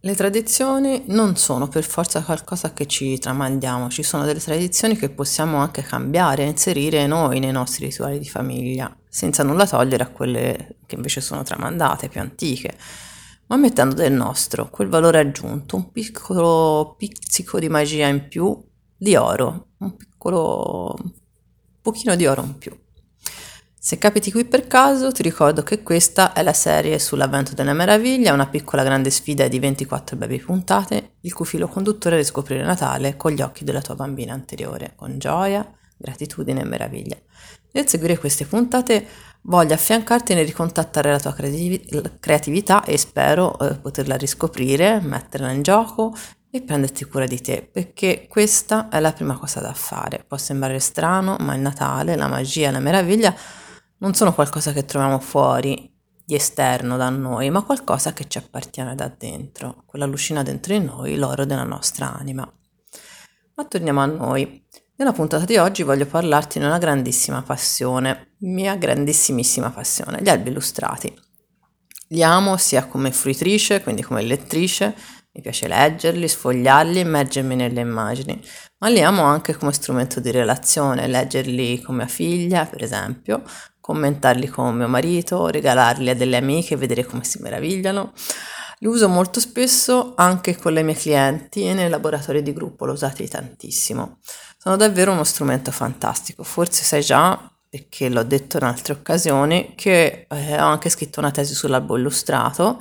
Le tradizioni non sono per forza qualcosa che ci tramandiamo, ci sono delle tradizioni che possiamo anche cambiare, inserire noi nei nostri rituali di famiglia, senza nulla togliere a quelle che invece sono tramandate, più antiche, ma mettendo del nostro, quel valore aggiunto, un piccolo pizzico di magia in più, di oro, un piccolo pochino di oro in più. Se capiti qui per caso, ti ricordo che questa è la serie sull'avvento della meraviglia, una piccola grande sfida di 24 brevi puntate, il cui filo conduttore è riscoprire Natale con gli occhi della tua bambina anteriore, con gioia, gratitudine e meraviglia. Nel seguire queste puntate voglio affiancarti nel ricontattare la tua creatività e spero eh, poterla riscoprire, metterla in gioco e prenderti cura di te, perché questa è la prima cosa da fare. Può sembrare strano, ma il Natale, la magia, la meraviglia non sono qualcosa che troviamo fuori di esterno da noi, ma qualcosa che ci appartiene da dentro, quella lucina dentro di noi, l'oro della nostra anima. Ma torniamo a noi. Nella puntata di oggi voglio parlarti di una grandissima passione, mia grandissimissima passione, gli albi illustrati. Li amo sia come fruitrice, quindi come lettrice, mi piace leggerli, sfogliarli, immergermi nelle immagini, ma li amo anche come strumento di relazione, leggerli con mia figlia, per esempio, commentarli con mio marito, regalarli a delle amiche, vedere come si meravigliano. Li uso molto spesso anche con le mie clienti e nei laboratori di gruppo, l'ho usati tantissimo. Sono davvero uno strumento fantastico, forse sai già, perché l'ho detto in altre occasioni, che eh, ho anche scritto una tesi sull'albo illustrato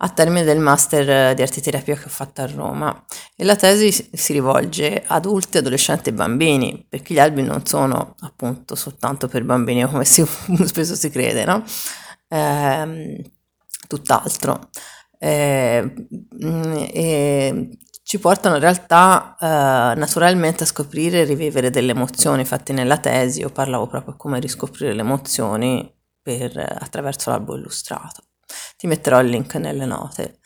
a termine del master di artiterapia che ho fatto a Roma e la tesi si rivolge ad adulti, adolescenti e bambini perché gli albi non sono appunto soltanto per bambini come si, spesso si crede, no? Eh, tutt'altro. Eh, e ci portano in realtà eh, naturalmente a scoprire e rivivere delle emozioni. Infatti nella tesi io parlavo proprio come riscoprire le emozioni per, attraverso l'albo illustrato. Ti metterò il link nelle note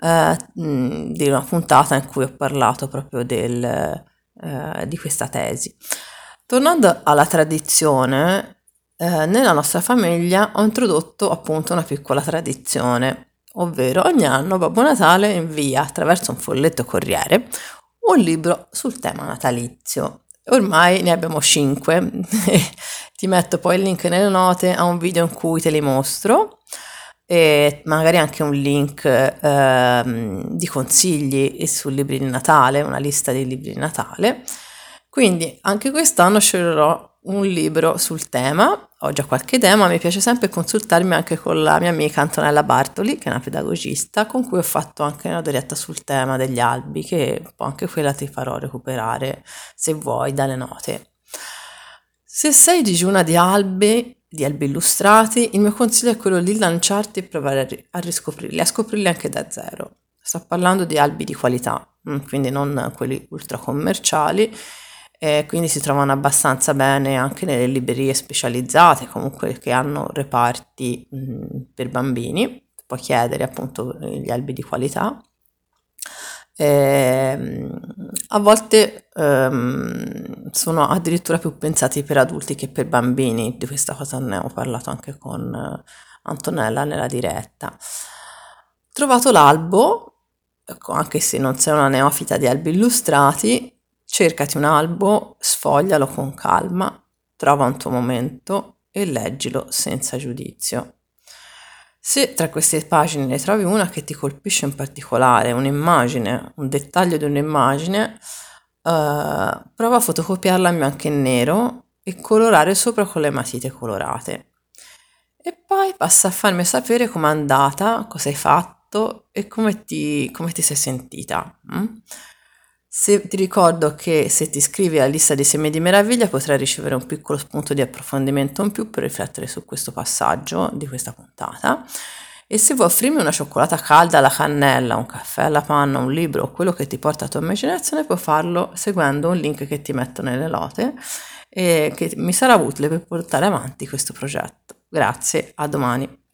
eh, di una puntata in cui ho parlato proprio del, eh, di questa tesi. Tornando alla tradizione, eh, nella nostra famiglia ho introdotto appunto una piccola tradizione, ovvero ogni anno Babbo Natale invia attraverso un folletto corriere un libro sul tema natalizio. Ormai ne abbiamo cinque, ti metto poi il link nelle note a un video in cui te li mostro e magari anche un link eh, di consigli sul libri di Natale, una lista di libri di Natale. Quindi anche quest'anno sceglierò un libro sul tema, ho già qualche idea, ma mi piace sempre consultarmi anche con la mia amica Antonella Bartoli, che è una pedagogista, con cui ho fatto anche una diretta sul tema degli albi, che anche quella ti farò recuperare se vuoi dalle note. Se sei digiuna di albi, di albi illustrati, il mio consiglio è quello di lanciarti e provare a, ri- a riscoprirli, a scoprirli anche da zero. Sto parlando di albi di qualità, mm, quindi non quelli ultra commerciali, e quindi si trovano abbastanza bene anche nelle librerie specializzate, comunque che hanno reparti mh, mm, per bambini. Puoi chiedere appunto gli albi di qualità. E, a volte ehm, sono addirittura più pensati per adulti che per bambini, di questa cosa ne ho parlato anche con eh, Antonella nella diretta. Trovato l'albo, ecco, anche se non sei una neofita di albi illustrati, cercati un albo, sfoglialo con calma, trova un tuo momento e leggilo senza giudizio. Se tra queste pagine ne trovi una che ti colpisce in particolare, un'immagine, un dettaglio di un'immagine, uh, prova a fotocopiarla in bianco e nero e colorare sopra con le matite colorate. E poi passa a farmi sapere com'è andata, cosa hai fatto e come ti, come ti sei sentita. Mm? Se ti ricordo che se ti iscrivi alla lista dei semi di meraviglia potrai ricevere un piccolo spunto di approfondimento in più per riflettere su questo passaggio di questa puntata. E se vuoi offrirmi una cioccolata calda alla cannella, un caffè alla panna, un libro o quello che ti porta a tua immaginazione, puoi farlo seguendo un link che ti metto nelle note e che mi sarà utile per portare avanti questo progetto. Grazie, a domani.